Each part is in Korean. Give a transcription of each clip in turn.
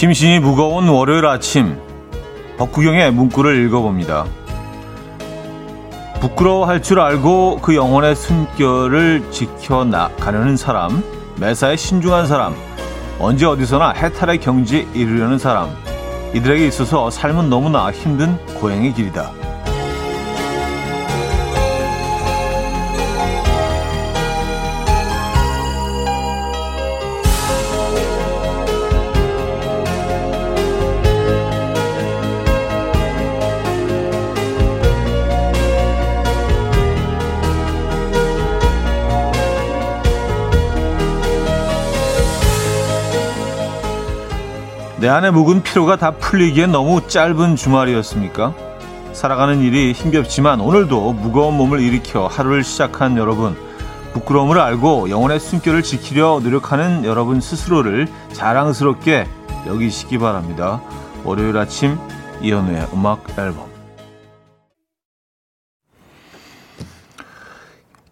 심신이 무거운 월요일 아침 덕구경의 문구를 읽어봅니다. 부끄러워할 줄 알고 그 영혼의 숨결을 지켜나가려는 사람, 매사에 신중한 사람, 언제 어디서나 해탈의 경지에 이르려는 사람, 이들에게 있어서 삶은 너무나 힘든 고행의 길이다. 내 안에 묵은 피로가 다 풀리기엔 너무 짧은 주말이었습니까? 살아가는 일이 힘겹지만 오늘도 무거운 몸을 일으켜 하루를 시작한 여러분, 부끄러움을 알고 영혼의 숨결을 지키려 노력하는 여러분 스스로를 자랑스럽게 여기시기 바랍니다. 월요일 아침 이현우의 음악 앨범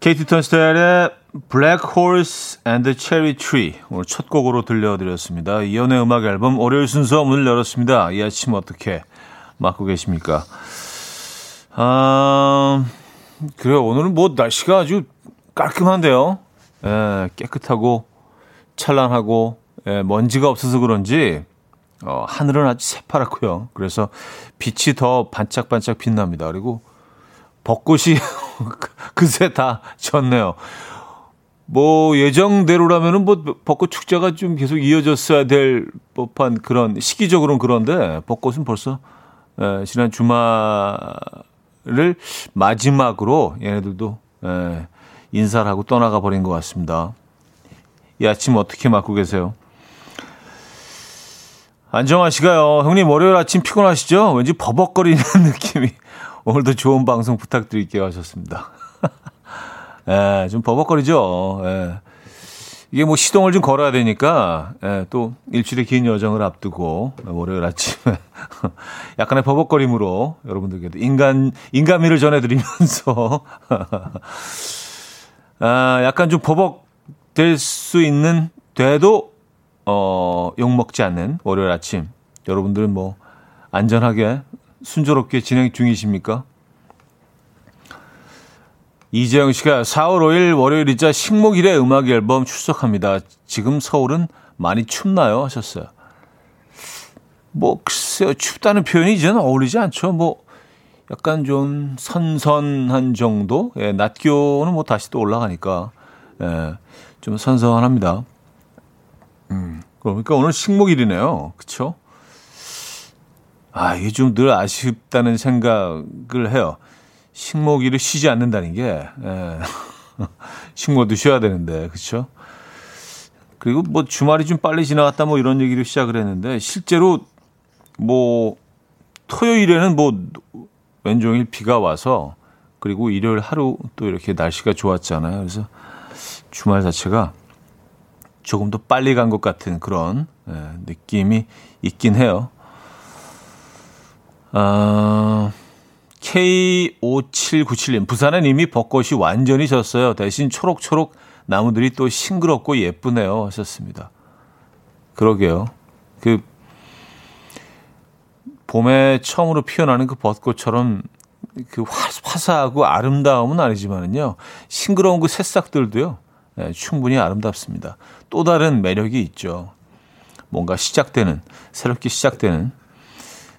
케이티 턴스타일의 Black Horse and Cherry Tree 오늘 첫 곡으로 들려드렸습니다. 이연의 음악 앨범 월요일 순서 문을 열었습니다. 이 아침 어떻게 맞고 계십니까? 아, 그래요. 오늘은 뭐 날씨가 아주 깔끔한데요. 예, 깨끗하고 찬란하고 예, 먼지가 없어서 그런지 어, 하늘은 아주 새파랗고요. 그래서 빛이 더 반짝반짝 빛납니다. 그리고 벚꽃이 그새 다 졌네요. 뭐 예정대로라면은 뭐 벚꽃 축제가 좀 계속 이어졌어야 될 법한 그런 시기적으로는 그런데 벚꽃은 벌써 에, 지난 주말을 마지막으로 얘네들도 에, 인사를 하고 떠나가 버린 것 같습니다. 이 아침 어떻게 맞고 계세요? 안정환 씨가요, 형님 월요일 아침 피곤하시죠? 왠지 버벅거리는 느낌이 오늘도 좋은 방송 부탁드릴게요 하셨습니다. 예, 좀 버벅거리죠. 예. 이게 뭐 시동을 좀 걸어야 되니까 예, 또 일주일의 긴 여정을 앞두고 월요일 아침에 약간의 버벅거림으로 여러분들께도 인간 인간미를 전해드리면서 아, 약간 좀 버벅 될 수 있는 돼도 어, 욕 먹지 않는 월요일 아침 여러분들은 뭐 안전하게 순조롭게 진행 중이십니까? 이재영 씨가 4월 5일 월요일이자 식목일의 음악 앨범 출석합니다. 지금 서울은 많이 춥나요? 하셨어요. 뭐, 글쎄요. 춥다는 표현이 이제는 어울리지 않죠. 뭐, 약간 좀 선선한 정도? 예, 낮 기온은 뭐 다시 또 올라가니까, 예, 좀 선선합니다. 음, 그러니까 오늘 식목일이네요. 그쵸? 아, 이게 좀 늘 아쉽다는 생각을 해요. 식목일을 쉬지 않는다는 게 예. 식모도 쉬어야 되는데 그렇죠? 그리고 뭐 주말이 좀 빨리 지나갔다 뭐 이런 얘기를 시작을 했는데 실제로 뭐 토요일에는 뭐 왼종일 비가 와서 그리고 일요일 하루 또 이렇게 날씨가 좋았잖아요. 그래서 주말 자체가 조금 더 빨리 간 것 같은 그런 예, 느낌이 있긴 해요. 아. K5797님, 부산은 이미 벚꽃이 완전히 졌어요. 대신 초록초록 나무들이 또 싱그럽고 예쁘네요. 하셨습니다. 그러게요. 그, 봄에 처음으로 피어나는 그 벚꽃처럼 그 화사하고 아름다움은 아니지만은요, 싱그러운 그 새싹들도요, 네, 충분히 아름답습니다. 또 다른 매력이 있죠. 뭔가 시작되는, 새롭게 시작되는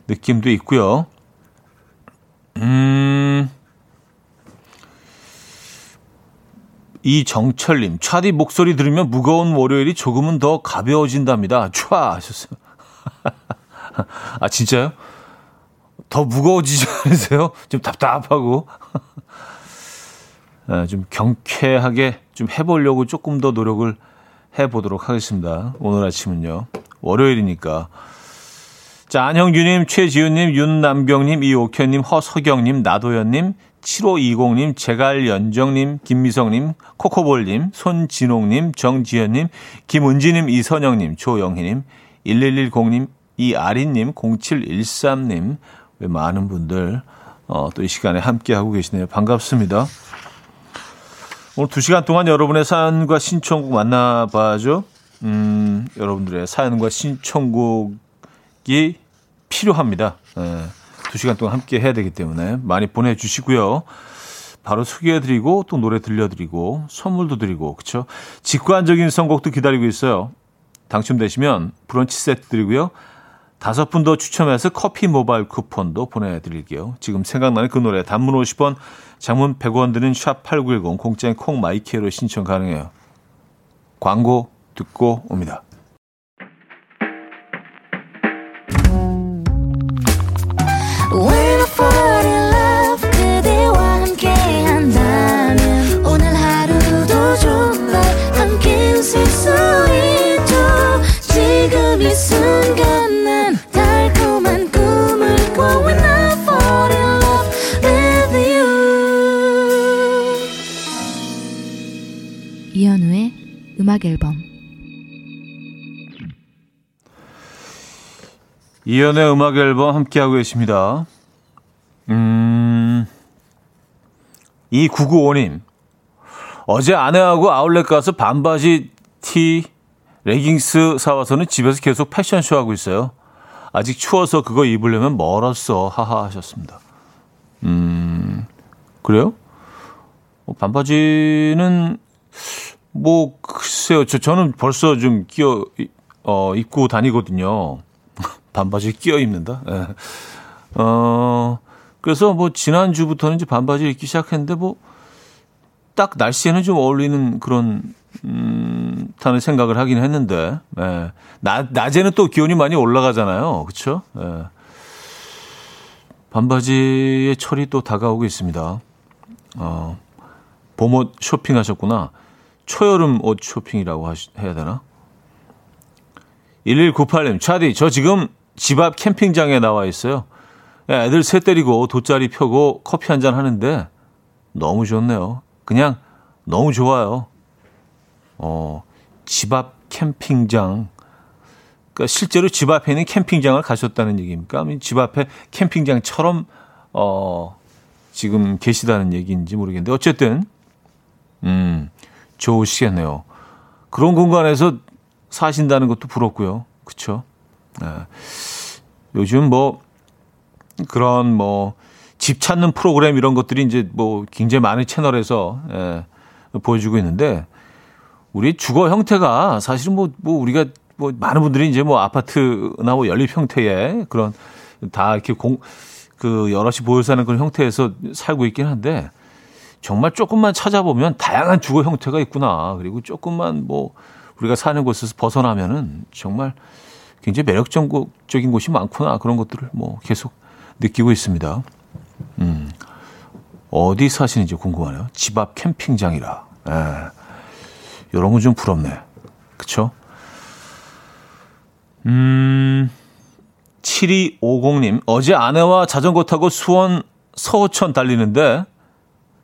느낌도 있고요. 음. 이정철님, 차디 목소리 들으면 무거운 월요일이 조금은 더 가벼워진답니다. 촤! 하셨어요. 아, 진짜요? 더 무거워지지 않으세요? 좀 답답하고. 아, 좀 경쾌하게 좀 해보려고 조금 더 노력을 해보도록 하겠습니다. 오늘 아침은요. 월요일이니까. 자, 안형규님, 최지훈님, 윤남경님, 이옥현님, 허석영님, 나도현님, 7520님, 제갈연정님, 김미성님, 코코볼님, 손진홍님, 정지현님, 김은지님, 이선영님, 조영희님, 1110님, 이아린님, 0713님, 왜 많은 분들, 어, 또 이 시간에 함께하고 계시네요. 반갑습니다. 오늘 두 시간 동안 여러분의 사연과 신청곡 만나봐죠. 음, 여러분들의 사연과 신청곡 필요합니다. 예, 2시간 동안 함께 해야 되기 때문에 많이 보내주시고요. 바로 소개해드리고 또 노래 들려드리고 선물도 드리고 그쵸? 직관적인 선곡도 기다리고 있어요. 당첨되시면 브런치 세트 드리고요. 다섯 분 더 추첨해서 커피 모바일 쿠폰도 보내드릴게요. 지금 생각나는 그 노래 단문 50원, 장문 100원 드는 샵8910 공짜인 콩 마이키로 신청 가능해요. 광고 듣고 옵니다. 음악 앨범 이연의 음악 앨범 함께하고 계십니다. 음, 2995님. 어제 아내하고 아울렛 가서 반바지, 티, 레깅스 사와서는 집에서 계속 패션쇼 하고 있어요. 아직 추워서 그거 입으려면 멀었어. 하하 하셨습니다. 음, 그래요? 어, 반바지는 뭐 글쎄요. 저 저는 벌써 좀 끼어 어 입고 다니거든요. 반바지 끼어 입는다. 예. 어 그래서 뭐 지난 주부터는 이제 반바지 입기 시작했는데 뭐 딱 날씨에는 좀 어울리는 그런 음 타는 생각을 하긴 했는데 예. 낮 낮에는 또 기온이 많이 올라가잖아요. 그렇죠? 예. 반바지의 철이 또 다가오고 있습니다. 어 봄옷 쇼핑하셨구나. 초여름 옷 쇼핑이라고 하시, 해야 되나? 1198님, 차디, 저 지금 집 앞 캠핑장에 나와 있어요. 예, 애들 새 때리고 돗자리 펴고 커피 한 잔 하는데 너무 좋네요. 그냥 너무 좋아요. 어, 집 앞 캠핑장. 그러니까 실제로 집 앞에 있는 캠핑장을 가셨다는 얘기입니까? 집 앞에 캠핑장처럼 어, 지금 계시다는 얘기인지 모르겠는데 어쨌든 음, 좋으시겠네요. 그런 공간에서 사신다는 것도 부럽고요. 그쵸? 네. 요즘 뭐, 그런 뭐, 집 찾는 프로그램 이런 것들이 이제 뭐 굉장히 많은 채널에서 예, 보여주고 있는데 우리 주거 형태가 사실은 뭐, 뭐 우리가 뭐 많은 분들이 이제 뭐 아파트나 뭐 연립 형태의 그런 다 이렇게 공, 그 여럿이 모여 사는 그런 형태에서 살고 있긴 한데 정말 조금만 찾아보면 다양한 주거 형태가 있구나. 그리고 조금만 뭐 우리가 사는 곳에서 벗어나면은 정말 굉장히 매력적인 곳이 많구나. 그런 것들을 뭐 계속 느끼고 있습니다. 음. 어디 사시는지 궁금하네요. 집 앞 캠핑장이라. 예. 이런 건 좀 부럽네. 그쵸? 음, 7250님, 어제 아내와 자전거 타고 수원 서호천 달리는데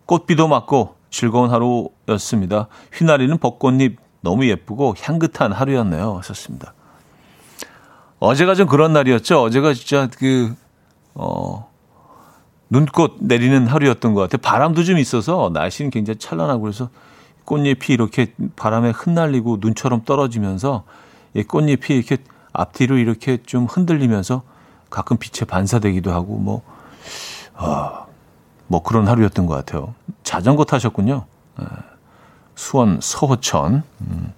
꽃비도 맞고 즐거운 하루였습니다. 휘날리는 벚꽃잎 너무 예쁘고 향긋한 하루였네요. 하셨습니다. 어제가 좀 그런 날이었죠. 어제가 진짜 그, 어, 눈꽃 내리는 하루였던 것 같아요. 바람도 좀 있어서 날씨는 굉장히 찬란하고 그래서 꽃잎이 이렇게 바람에 흩날리고 눈처럼 떨어지면서 이 꽃잎이 이렇게 앞뒤로 이렇게 좀 흔들리면서 가끔 빛에 반사되기도 하고 뭐, 아, 뭐 그런 하루였던 것 같아요. 자전거 타셨군요. 네. 수원 서호천. 음.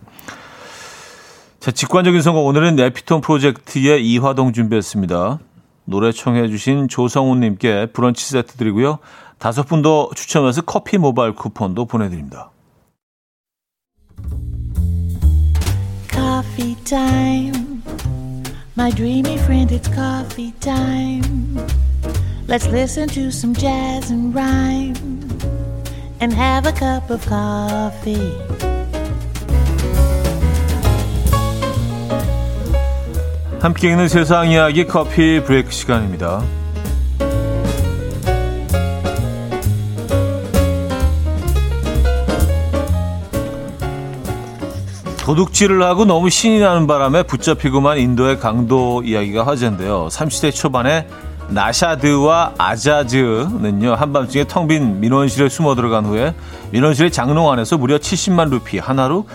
자, 직관적인 선거 오늘은 네피톤 프로젝트의 이화동 준비했습니다. 노래 청해 주신 조성훈 님께 브런치 세트 드리고요. 다섯 분 더 추첨해서 커피 모바일 쿠폰도 보내드립니다. Coffee. My dreamy friend, it's coffee time. Let's listen to some jazz and rhyme and have a cup of coffee. 함께 읽는 세상 이야기 커피 브레이크 시간입니다. 도둑질을 하고 너무 신이 나는 바람에 붙잡히고만 인도의 강도 이야기가 화제인데요. 30대 초반에 나샤드와 아자즈는요 한밤중에 텅 빈 민원실에 숨어 들어간 후에 민원실의 장롱 안에서 무려 70만 루피 하나로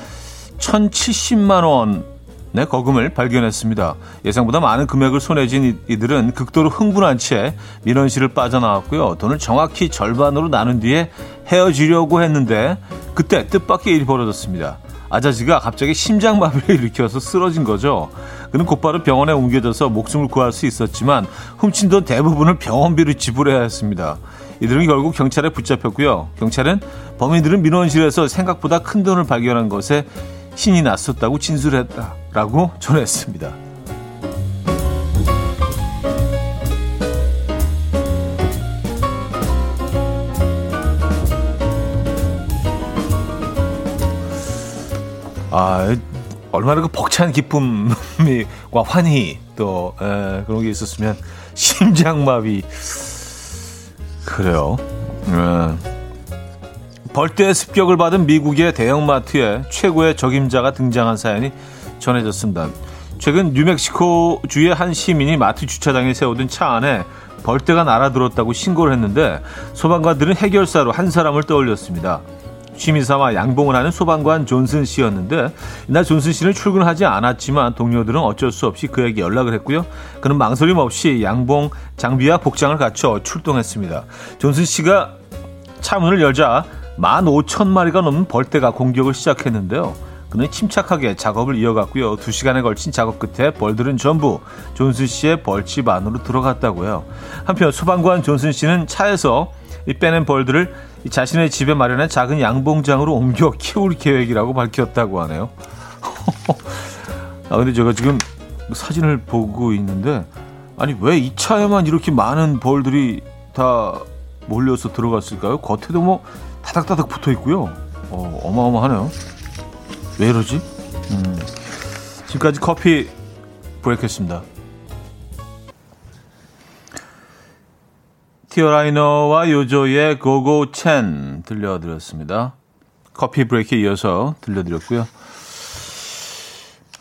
1,070만 내 거금을 발견했습니다. 예상보다 많은 금액을 손에 쥔 이들은 극도로 흥분한 채 민원실을 빠져나왔고요. 돈을 정확히 절반으로 나눈 뒤에 헤어지려고 했는데 그때 뜻밖의 일이 벌어졌습니다. 아저씨가 갑자기 심장마비를 일으켜서 쓰러진 거죠. 그는 곧바로 병원에 옮겨져서 목숨을 구할 수 있었지만 훔친 돈 대부분을 병원비로 지불해야 했습니다. 이들은 결국 경찰에 붙잡혔고요. 경찰은 범인들은 민원실에서 생각보다 큰 돈을 발견한 것에 신이 났었다고 진술했다라고 전했습니다. 아, 얼마나 그 벅찬 기쁨과 환희 또 에, 그런 게 있었으면 심장마비 그래요. 에. 벌떼 습격을 받은 미국의 대형마트에 최고의 적임자가 등장한 사연이 전해졌습니다. 최근 뉴멕시코 주의 한 시민이 마트 주차장에 세우던 차 안에 벌떼가 날아들었다고 신고를 했는데 소방관들은 해결사로 한 사람을 떠올렸습니다. 취미삼아 양봉을 하는 소방관 존슨 씨였는데 이날 존슨 씨는 출근하지 않았지만 동료들은 어쩔 수 없이 그에게 연락을 했고요. 그는 망설임 없이 양봉 장비와 복장을 갖춰 출동했습니다. 존슨 씨가 차 문을 열자 15,000마리가 넘는 벌떼가 공격을 시작했는데요. 그는 침착하게 작업을 이어갔고요. 두 시간에 걸친 작업 끝에 벌들은 전부 존슨 씨의 벌집 안으로 들어갔다고요. 한편 소방관 존슨 씨는 차에서 이 빼낸 벌들을 자신의 집에 마련한 작은 양봉장으로 옮겨 키울 계획이라고 밝혔다고 하네요. 아 근데 제가 지금 사진을 보고 있는데 아니 왜 이 차에만 이렇게 많은 벌들이 다 몰려서 들어갔을까요? 겉에도 뭐 타닥타닥 붙어 있고요. 어, 어마어마하네요. 왜 이러지? 음. 지금까지 커피 브레이크였습니다. 티어라이너와 요조의 고고 첸 들려드렸습니다. 커피 브레이크에 이어서 들려드렸고요.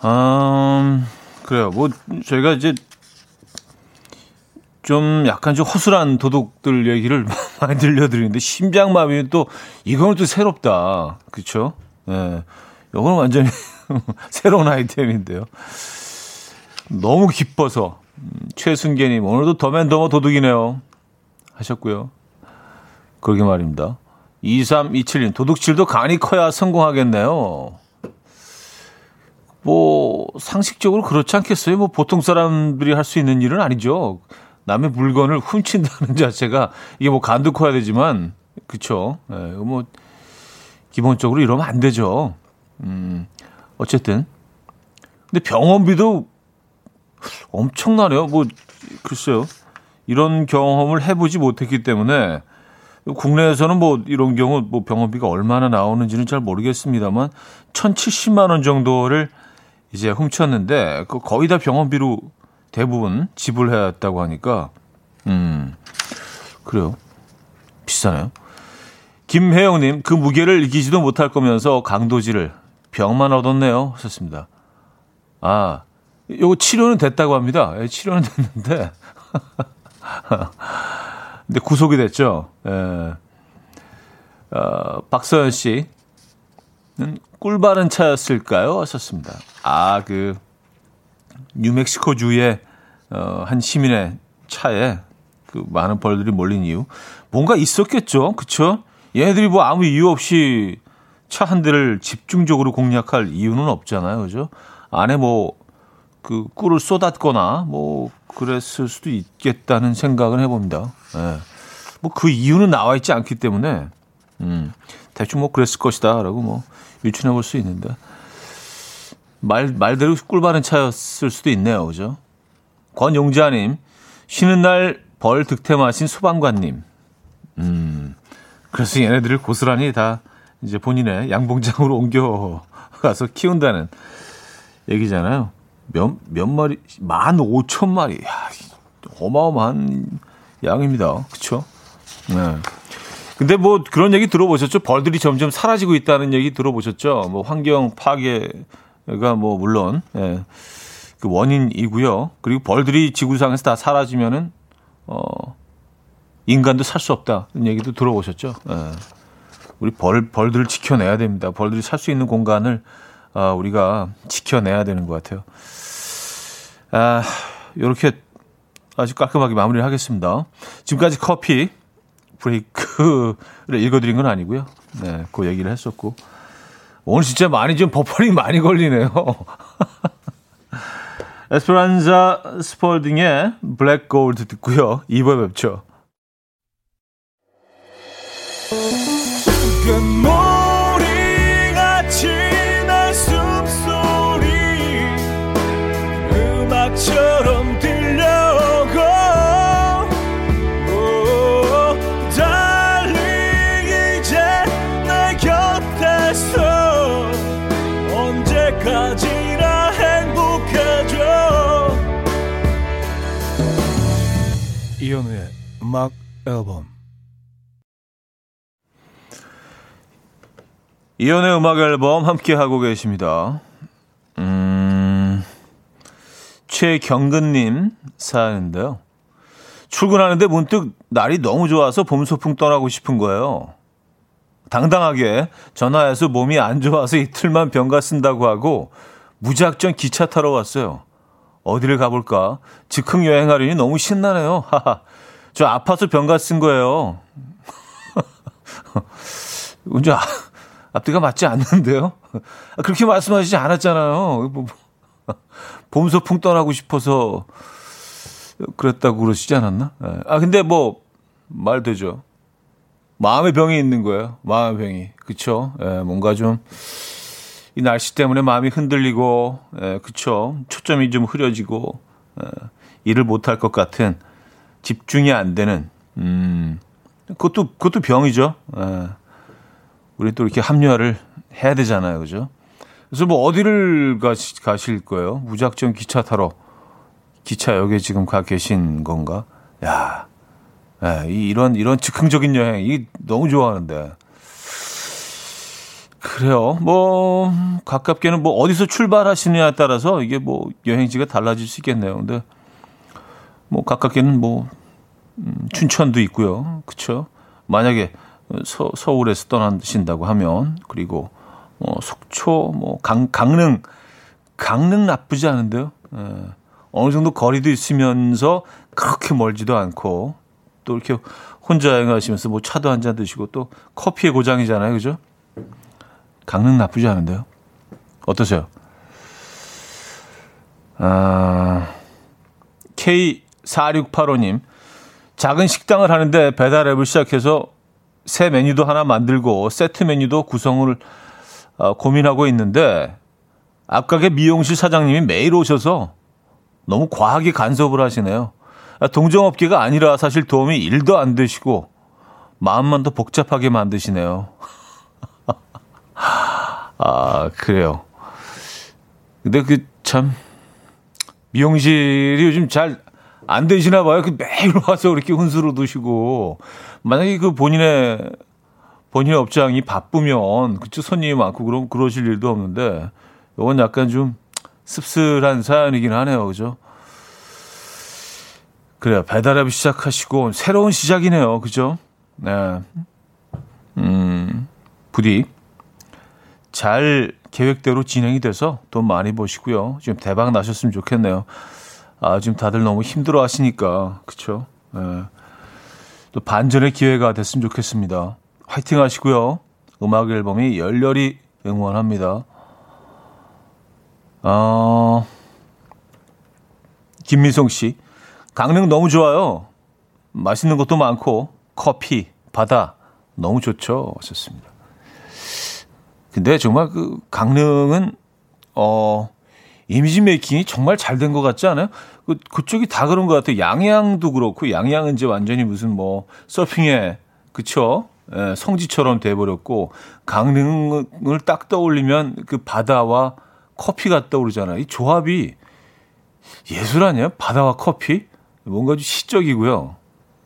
음, 그래요. 뭐, 저희가 이제 좀 약간 좀 허술한 도둑들 얘기를 많이 들려드리는데 심장마비 또 이거는 또 새롭다. 그렇죠? 예. 네. 이거는 완전히 새로운 아이템인데요. 너무 기뻐서 음, 최순계님 오늘도 더맨더머 도둑이네요 하셨고요. 그러게 말입니다. 2327님 도둑질도 간이 커야 성공하겠네요. 뭐 상식적으로 그렇지 않겠어요? 뭐 보통 사람들이 할 수 있는 일은 아니죠. 남의 물건을 훔친다는 자체가 이게 뭐 간도 커야 되지만 그쵸? 예, 뭐 기본적으로 이러면 안 되죠. 음, 어쨌든 근데 병원비도 엄청나네요. 뭐 글쎄요. 이런 경험을 해보지 못했기 때문에 국내에서는 뭐 이런 경우 뭐 병원비가 얼마나 나오는지는 잘 모르겠습니다만 1,070만 원 정도를 이제 훔쳤는데 그 거의 다 병원비로 대부분 지불해야 했다고 하니까 음 그래요 비싸네요. 김혜영님 그 무게를 이기지도 못할 거면서 강도질을 병만 얻었네요 하셨습니다. 아 요거 치료는 됐다고 합니다. 예, 치료는 됐는데 근데 구속이 됐죠. 예. 어, 박서연 씨는 꿀 바른 차였을까요? 하셨습니다. 아, 그 뉴멕시코 주의 어, 한 시민의 차에 그 많은 벌들이 몰린 이유 뭔가 있었겠죠, 그렇죠? 얘네들이 뭐 아무 이유 없이 차 한 대를 집중적으로 공략할 이유는 없잖아요, 그죠? 안에 뭐 그 꿀을 쏟았거나 뭐 그랬을 수도 있겠다는 생각을 해봅니다. 예. 뭐그 이유는 나와 있지 않기 때문에 음, 대충 뭐 그랬을 것이다라고 뭐 유추해 볼 수 있는데. 말, 말대로 꿀바른 차였을 수도 있네요. 그죠? 권용자님, 쉬는 날 벌 득템 하신 소방관님. 음, 그래서 얘네들을 고스란히 다 이제 본인의 양봉장으로 옮겨가서 키운다는 얘기잖아요. 몇, 몇 마리, 만 오천 마리. 야, 어마어마한 양입니다. 그쵸? 네. 근데 뭐 그런 얘기 들어보셨죠? 벌들이 점점 사라지고 있다는 얘기 들어보셨죠? 뭐 환경 파괴 가 뭐 물론 예, 그 원인이고요. 그리고 벌들이 지구상에서 다 사라지면은 어 인간도 살 수 없다 이런 얘기도 들어보셨죠. 예. 우리 벌 벌들을 지켜내야 됩니다. 벌들이 살 수 있는 공간을 아, 우리가 지켜내야 되는 것 같아요. 아, 요렇게 아주 깔끔하게 마무리를 하겠습니다. 지금까지 커피 브레이크를 읽어드린 건 아니고요. 네, 그 얘기를 했었고. 오늘 진짜 많이 좀 버퍼링 많이 걸리네요. 에스페란자 스폴딩의 블랙 골드 듣고요. 2부에 뵙죠. 음악 앨범 이현우의 음악 앨범 함께 하고 계십니다. 음, 최경근님 사연인데요. 출근하는데 문득 날이 너무 좋아서 봄 소풍 떠나고 싶은 거예요. 당당하게 전화해서 몸이 안 좋아서 이틀만 병가 쓴다고 하고 무작정 기차 타러 왔어요. 어디를 가볼까? 즉흥 여행하려니 너무 신나네요. 하하. 저 아파서 병가 쓴 거예요. 운전 앞뒤가 맞지 않는데요? 그렇게 말씀하시지 않았잖아요. 뭐, 뭐, 봄소풍 떠나고 싶어서 그랬다고 그러시지 않았나? 예. 아, 근데 뭐, 말 되죠. 마음의 병이 있는 거예요. 마음의 병이. 그쵸? 예, 뭔가 좀, 이 날씨 때문에 마음이 흔들리고, 예, 그쵸. 초점이 좀 흐려지고, 예, 일을 못할 것 같은 집중이 안 되는, 음, 그것도, 그것도 병이죠. 예. 우리 또 이렇게 합류를 해야 되잖아요. 그죠? 그래서 뭐 어디를 가시, 가실 거예요? 무작정 기차 타러 기차역에 지금 가 계신 건가? 야, 예, 이런, 이런 즉흥적인 여행, 이 너무 좋아하는데. 그래요. 뭐 가깝게는 뭐 어디서 출발하시느냐에 따라서 이게 뭐 여행지가 달라질 수 있겠네요. 근데 뭐 가깝게는 뭐 음, 춘천도 있고요. 그렇죠? 만약에 서, 서울에서 떠나신다고 하면 그리고 뭐 속초 뭐 강, 강릉 강릉 나쁘지 않은데요. 예. 어느 정도 거리도 있으면서 그렇게 멀지도 않고 또 이렇게 혼자 여행하시면서 뭐 차도 한 잔 드시고 또 커피의 고장이잖아요. 그죠? 강릉 나쁘지 않은데요. 어떠세요? 아, K4685님. 작은 식당을 하는데 배달 앱을 시작해서 새 메뉴도 하나 만들고 세트 메뉴도 구성을 어, 고민하고 있는데 앞가게 미용실 사장님이 매일 오셔서 너무 과하게 간섭을 하시네요. 아, 동정업계가 아니라 사실 도움이 일도 안 되시고 마음만 더 복잡하게 만드시네요. 아, 그래요. 근데 그 참, 미용실이 요즘 잘 안 되시나 봐요. 그 매일 와서 그렇게 훈수로 두시고. 만약에 그 본인의, 본인의 업장이 바쁘면, 그쵸, 손님이 많고, 그럼 그러실 일도 없는데, 이건 약간 좀 씁쓸한 사연이긴 하네요. 그죠? 그래요. 배달앱 시작하시고, 새로운 시작이네요. 그죠? 네. 음, 부디 잘 계획대로 진행이 돼서 돈 많이 버시고요. 지금 대박 나셨으면 좋겠네요. 아, 지금 다들 너무 힘들어 하시니까. 그쵸? 네. 또 반전의 기회가 됐으면 좋겠습니다. 화이팅 하시고요. 음악 앨범이 열렬히 응원합니다. 어, 김미성 씨. 강릉 너무 좋아요. 맛있는 것도 많고, 커피, 바다, 너무 좋죠. 하셨습니다. 근데 정말 그 강릉은 어 이미지 메이킹이 정말 잘 된 것 같지 않아요? 그 그쪽이 다 그런 것 같아요. 양양도 그렇고 양양은 이제 완전히 무슨 뭐 서핑에 그쵸? 예, 성지처럼 돼버렸고 강릉을 딱 떠올리면 그 바다와 커피가 떠오르잖아요. 이 조합이 예술 아니에요? 바다와 커피? 뭔가 좀 시적이고요.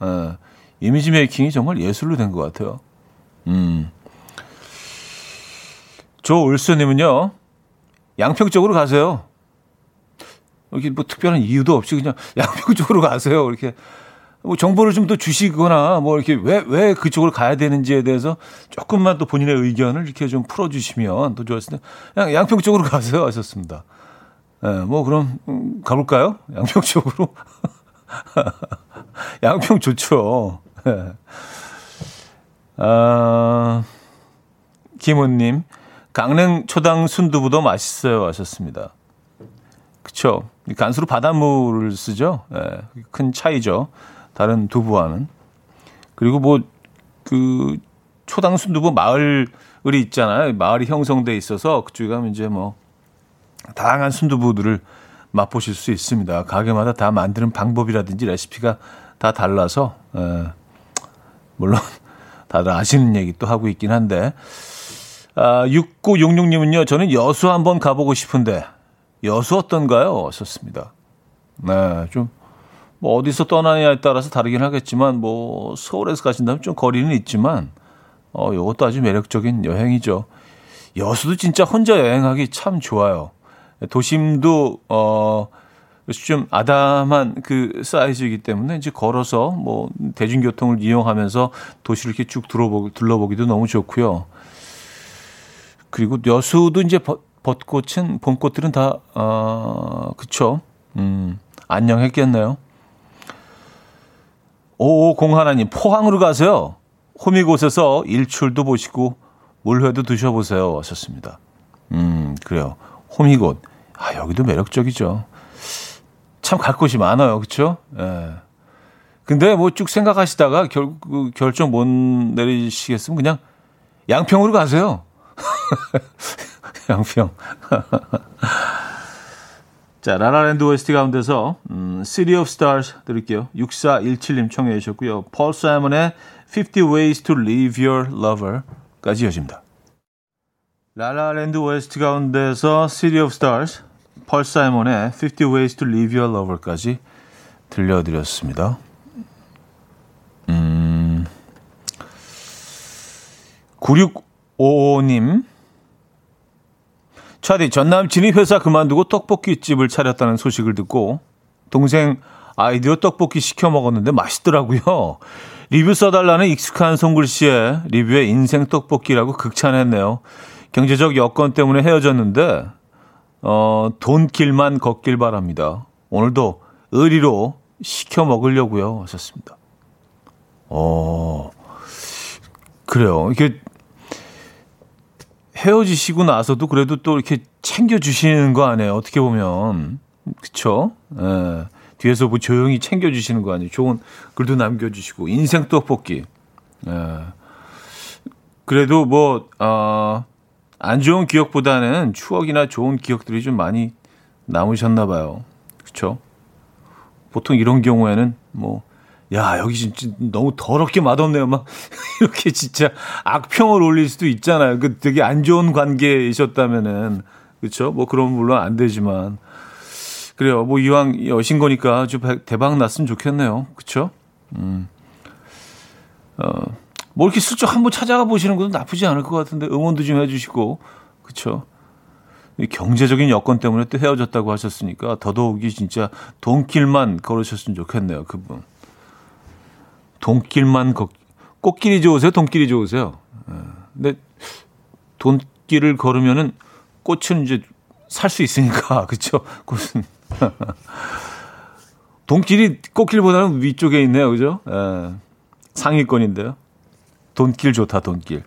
예, 이미지 메이킹이 정말 예술로 된 것 같아요. 음. 조울수님은요, 양평 쪽으로 가세요. 이렇게 뭐 특별한 이유도 없이 그냥 양평 쪽으로 가세요. 이렇게. 뭐 정보를 좀 더 주시거나 뭐 이렇게 왜, 왜 그쪽으로 가야 되는지에 대해서 조금만 또 본인의 의견을 이렇게 좀 풀어주시면 더 좋았을 텐데 그냥 양평 쪽으로 가세요 하셨습니다. 예, 네, 뭐 그럼 음, 가볼까요? 양평 쪽으로. 양평 좋죠. 네. 아, 김은님, 강릉 초당 순두부도 맛있어요 하셨습니다. 그쵸. 간수로 바닷물을 쓰죠. 네, 큰 차이죠. 다른 두부와는. 그리고 뭐, 그, 초당 순두부 마을이 있잖아요. 마을이 형성돼 있어서 그쪽에 가면 이제 뭐, 다양한 순두부들을 맛보실 수 있습니다. 가게마다 다 만드는 방법이라든지 레시피가 다 달라서, 에, 물론 다들 아시는 얘기 또 하고 있긴 한데, 아, 6966님은요, 저는 여수 한번 가보고 싶은데, 여수 어떤가요? 썼습니다. 네, 좀, 뭐, 어디서 떠나냐에 따라서 다르긴 하겠지만, 뭐, 서울에서 가신다면 좀 거리는 있지만, 어, 이것도 아주 매력적인 여행이죠. 여수도 진짜 혼자 여행하기 참 좋아요. 도심도, 어, 좀 아담한 그 사이즈이기 때문에 이제 걸어서 뭐 대중교통을 이용하면서 도시를 이렇게 쭉 둘러보기, 둘러보기도 너무 좋고요. 그리고 여수도 이제 벚꽃은 봄꽃들은 다 어, 그쵸? 음, 안녕했겠네요. 오오공 하나님 포항으로 가세요. 호미곶에서 일출도 보시고 물회도 드셔보세요. 하셨습니다. 음, 그래요. 호미곶. 아, 여기도 매력적이죠. 참 갈 곳이 많아요. 그쵸? 예. 근데 뭐 쭉 생각하시다가 결국 그 결정 못 내리시겠으면 그냥 양평으로 가세요. 양평. 자, 라라랜드 OST 가운데서 음, City of Stars 들을게요. 6417님 청해 주셨고요. 폴 사이먼의 50 Ways to Leave Your Lover까지 이어집니다. 라라랜드 OST 가운데서 City of Stars, 펄 사이먼의 50 Ways to Leave Your Lover까지 들려드렸습니다. 음, 9655님 차디 전 남친이 회사 그만두고 떡볶이 집을 차렸다는 소식을 듣고 동생 아이디어 떡볶이 시켜 먹었는데 맛있더라고요. 리뷰 써달라는 익숙한 손글씨에 리뷰에 인생 떡볶이라고 극찬했네요. 경제적 여건 때문에 헤어졌는데 어, 돈길만 걷길 바랍니다. 오늘도 의리로 시켜 먹으려고요. 하셨습니다. 어, 그래요. 이게 헤어지시고 나서도 그래도 또 이렇게 챙겨주시는 거 아니에요. 어떻게 보면. 그쵸? 예. 뒤에서 뭐 조용히 챙겨주시는 거 아니에요. 좋은 글도 남겨주시고. 인생 떡볶이. 예. 그래도 뭐, 어, 안 좋은 기억보다는 추억이나 좋은 기억들이 좀 많이 남으셨나 봐요. 그쵸? 보통 이런 경우에는 뭐, 야, 여기 진짜 너무 더럽게 맛없네요. 막, 이렇게 진짜 악평을 올릴 수도 있잖아요. 그 되게 안 좋은 관계이셨다면은. 그쵸? 뭐, 그런 물론 안 되지만. 그래요. 뭐, 이왕 여신 거니까 좀 대박 났으면 좋겠네요. 그쵸? 음. 어, 뭐 이렇게 슬쩍 한번 찾아가 보시는 것도 나쁘지 않을 것 같은데 응원도 좀 해주시고. 그쵸? 경제적인 여건 때문에 또 헤어졌다고 하셨으니까 더더욱이 진짜 돈길만 걸으셨으면 좋겠네요. 그분. 돈길만 걷, 꽃길이 좋으세요? 돈길이 좋으세요? 예. 근데 돈길을 걸으면은 꽃은 이제 살 수 있으니까 그렇죠? 꽃은 돈길이 꽃길보다는 위쪽에 있네요, 그죠? 예. 상위권인데요. 돈길 좋다, 돈길.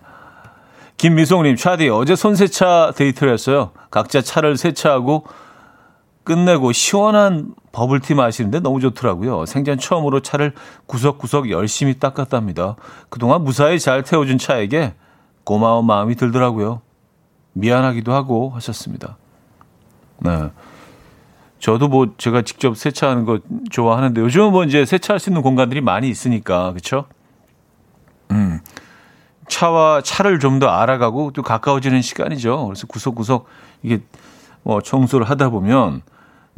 김미송님, 차디 어제 손세차 데이트를 했어요. 각자 차를 세차하고 끝내고 시원한 버블티 마시는데 너무 좋더라고요. 생전 처음으로 차를 구석구석 열심히 닦았답니다. 그동안 무사히 잘 태워준 차에게 고마운 마음이 들더라고요. 미안하기도 하고 하셨습니다. 네. 저도 뭐 제가 직접 세차하는 거 좋아하는데 요즘은 뭐 이제 세차할 수 있는 공간들이 많이 있으니까 그렇죠? 음. 차와 차를 좀 더 알아가고 또 가까워지는 시간이죠. 그래서 구석구석 이게 뭐 청소를 하다 보면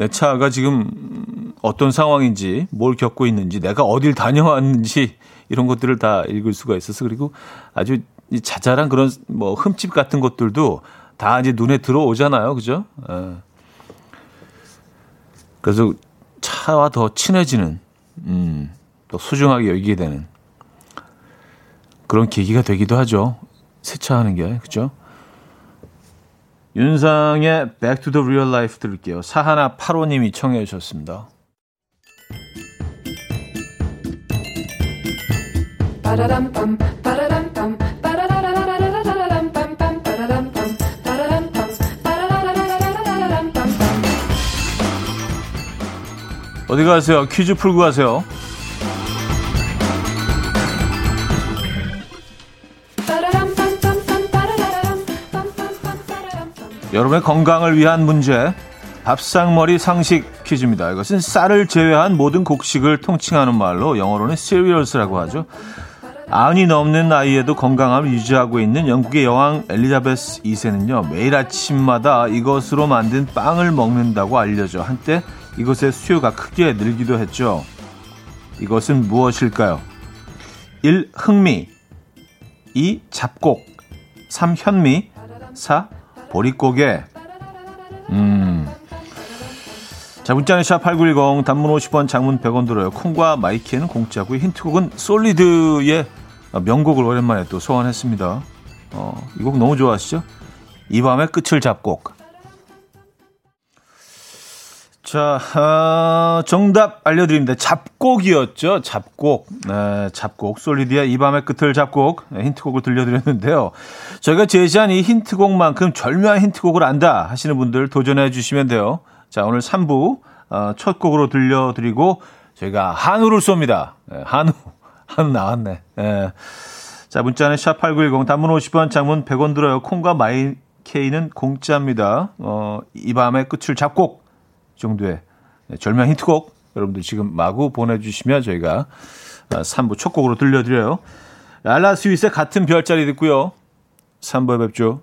내 차가 지금 어떤 상황인지 뭘 겪고 있는지 내가 어딜 다녀왔는지 이런 것들을 다 읽을 수가 있어서 그리고 아주 자잘한 그런 뭐 흠집 같은 것들도 다 이제 눈에 들어오잖아요. 그죠? 예. 그래서 차와 더 친해지는, 음, 또 소중하게 여기게 되는 그런 계기가 되기도 하죠. 세차하는 게 그죠? 윤상의 Back to the Real Life 들을게요. 사하나 8호님이 청해 주셨습니다. 어디 가세요? 퀴즈 풀고 가세요. 여러분의 건강을 위한 문제 밥상머리 상식 퀴즈입니다. 이것은 쌀을 제외한 모든 곡식을 통칭하는 말로 영어로는 cereals라고 하죠. 아흔이 넘는 나이에도 건강함을 유지하고 있는 영국의 여왕 엘리자베스 2세는요 매일 아침마다 이것으로 만든 빵을 먹는다고 알려져 한때 이것의 수요가 크게 늘기도 했죠. 이것은 무엇일까요? 1. 흑미 2. 잡곡 3. 현미 4. 보릿고개 음. 자, 문자는 샵8910 단문 50원 장문 100원 들어요. 콩과 my K는 공짜고 힌트곡은 솔리드의 명곡을 오랜만에 또 소환했습니다. 어, 이 곡 너무 좋아하시죠? 이 밤의 끝을 잡곡. 자, 어, 정답 알려드립니다. 잡곡이었죠. 잡곡. 네, 잡곡. 솔리디아 이 밤의 끝을 잡곡. 네, 힌트곡을 들려드렸는데요. 저희가 제시한 이 힌트곡만큼 절묘한 힌트곡을 안다 하시는 분들 도전해 주시면 돼요. 자, 오늘 3부 어, 첫 곡으로 들려드리고 저희가 한우를 쏩니다. 네, 한우. 한우 나왔네. 네. 자, 문자는 샵8910 단문 50원, 장문 100원 들어요. 콩과 마이케이는 공짜입니다. 어, 이 밤의 끝을 잡곡. 정도의 네, 절묘한 힌트곡 여러분들 지금 마구 보내주시면 저희가 3부 아, 첫 곡으로 들려드려요. 알라 스윗의 같은 별자리 듣고요. 3부에 뵙죠.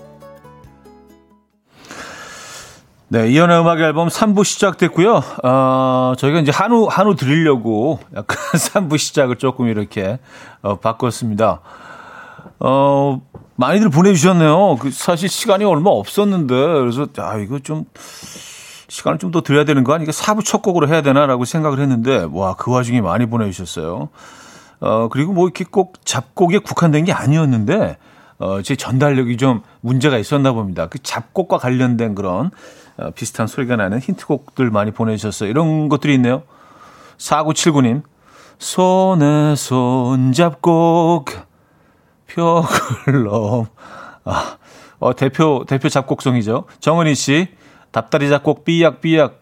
네, 이연의 음악 앨범 3부 시작됐고요. 어, 저희가 이제 한우, 한우 드리려고 약간 3부 시작을 조금 이렇게 어, 바꿨습니다. 어, 많이들 보내주셨네요. 그 사실 시간이 얼마 없었는데, 그래서, 아, 이거 좀, 시간을 좀 더 드려야 되는 거 아니까 사부 첫 곡으로 해야 되나라고 생각을 했는데, 와, 그 와중에 많이 보내주셨어요. 어, 그리고 뭐 이렇게 꼭 잡곡에 국한된 게 아니었는데, 어, 제 전달력이 좀 문제가 있었나 봅니다. 그 잡곡과 관련된 그런, 어, 비슷한 소리가 나는 힌트곡들 많이 보내주셨어요. 이런 것들이 있네요. 4979님, 손에 손 잡곡, 벽을 넘. 아, 어, 대표, 대표 작곡성이죠. 정은희 씨, 닭다리 작곡 삐약 삐약.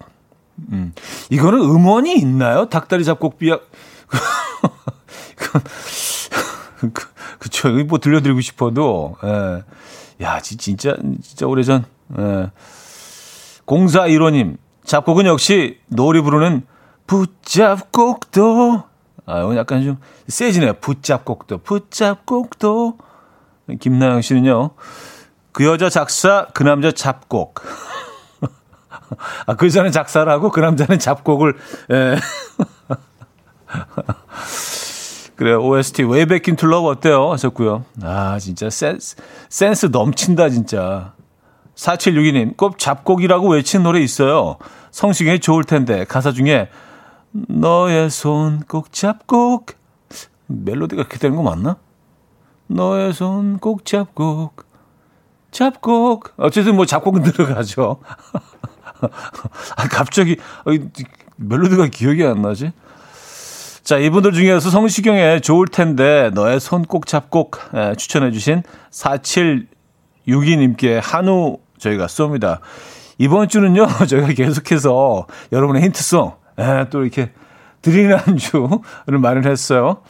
음, 이거는 음원이 있나요? 닭다리 작곡 삐약. 그, 그쵸. 뭐 들려드리고 싶어도, 예. 야, 진짜, 진짜 오래전, 예. 공사 1호님, 작곡은 역시 노래 부르는 붙잡곡도, 아, 이건 약간 좀 세지네요. 붙잡곡도, 붙잡곡도. 김나영 씨는요, 그 여자 작사, 그 남자 잡곡. 아, 그 여자는 작사를 하고 그 남자는 잡곡을, 예. 그래 OST Into Love 어때요? 하셨고요. 아 진짜 센스, 센스 넘친다 진짜. 4762님 꼭 잡곡이라고 외친 노래 있어요. 성시경이 좋을 텐데 가사 중에 너의 손 꼭 잡곡 멜로디가 그렇게 되는 거 맞나? 너의 손 꼭 잡곡 잡곡 어쨌든 뭐 잡곡은 들어가죠. 아 갑자기 멜로디가 기억이 안 나지? 자, 이분들 중에서 성시경의 좋을 텐데 너의 손 꼭 잡고 예, 추천해 주신 4762님께 한우 저희가 쏩니다. 이번 주는요, 저희가 계속해서 여러분의 힌트송, 예, 또 이렇게 드리는 한 주를 마련했어요.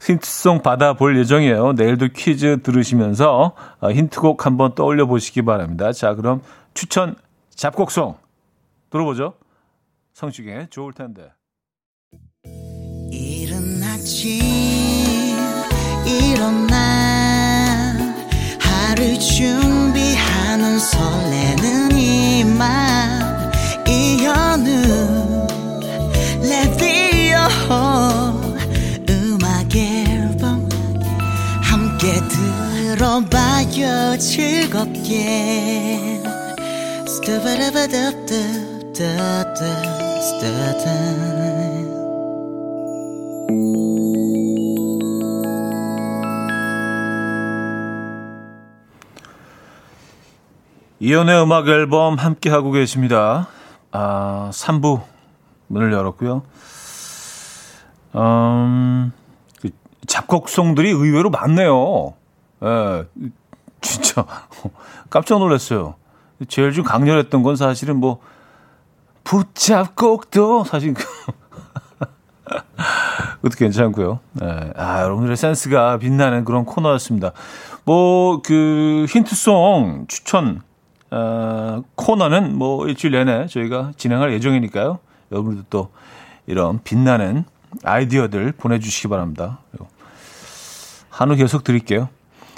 힌트송 받아볼 예정이에요. 내일도 퀴즈 들으시면서 어, 힌트곡 한번 떠올려 보시기 바랍니다. 자, 그럼 추천 잡곡송 들어보죠. 성시경의 좋을 텐데. 아침 일어나 하루 준비하는 설레는 이맘 이현우 레디오 음악 앨범 함께 들어봐요. 즐겁게. 스타바라바다다다다다 이연의 음악 앨범 함께 하고 계십니다. 아, 3부 문을 열었고요. 음, 그 작곡송들이 의외로 많네요. 예, 진짜 깜짝 놀랐어요. 제일 좀 강렬했던 건 사실은 뭐 붙잡곡도 사실 그것도 괜찮고요. 네. 아, 여러분들의 센스가 빛나는 그런 코너였습니다. 뭐, 그, 힌트송 추천, 어, 코너는 뭐 일주일 내내 저희가 진행할 예정이니까요. 여러분들도 또 이런 빛나는 아이디어들 보내주시기 바랍니다. 한우 계속 드릴게요.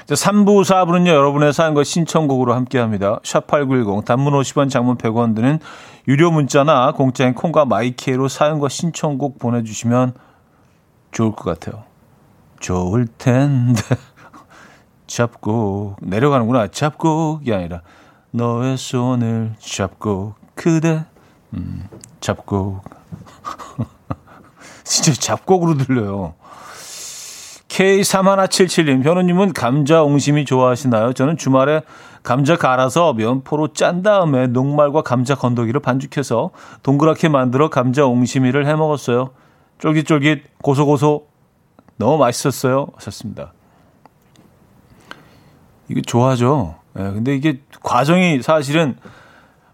3부, 4부는요, 여러분의 사연과 신청곡으로 함께 합니다. 샵8910, 단문 50원, 장문 100원 드는 유료 문자나 공짜인 콩과 마이케이로 사연과 신청곡 보내주시면 좋을 것 같아요. 좋을 텐데. 잡고, 내려가는구나. 잡고이 아니라, 너의 손을 잡고, 그대, 음, 잡고. 진짜 잡곡으로 들려요. K3177님, 현우님은 감자 옹심이 좋아하시나요? 저는 주말에 감자 갈아서 면포로 짠 다음에 녹말과 감자 건더기를 반죽해서 동그랗게 만들어 감자 옹심이를 해 먹었어요. 쫄깃쫄깃 고소고소 너무 맛있었어요. 하셨습니다. 이게 좋아하죠. 예, 근데 이게 과정이 사실은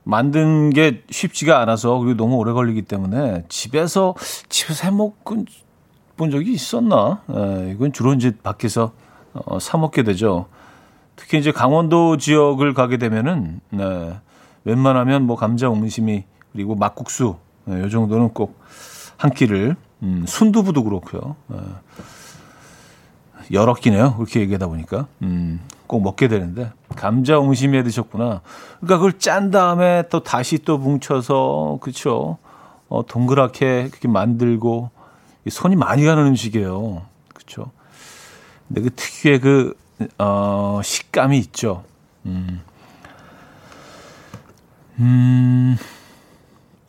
만든 게 쉽지가 않아서 그리고 너무 오래 걸리기 때문에 집에서 집에서 해 먹은 본 적이 있었나? 예, 이건 주로 이제 밖에서 어, 사 먹게 되죠. 특히 이제 강원도 지역을 가게 되면은 네, 웬만하면 뭐 감자 옹심이 그리고 막국수 네, 요 정도는 꼭 한 끼를 음, 순두부도 그렇고요. 네. 여러 끼네요. 그렇게 얘기하다 보니까 음, 꼭 먹게 되는데 감자 옹심이 해 드셨구나. 그러니까 그걸 짠 다음에 또 다시 또 뭉쳐서 그렇죠. 어, 동그랗게 그렇게 만들고 손이 많이 가는 음식이에요. 그렇죠. 근데 그 특유의 그 어, 식감이 있죠. 음. 음.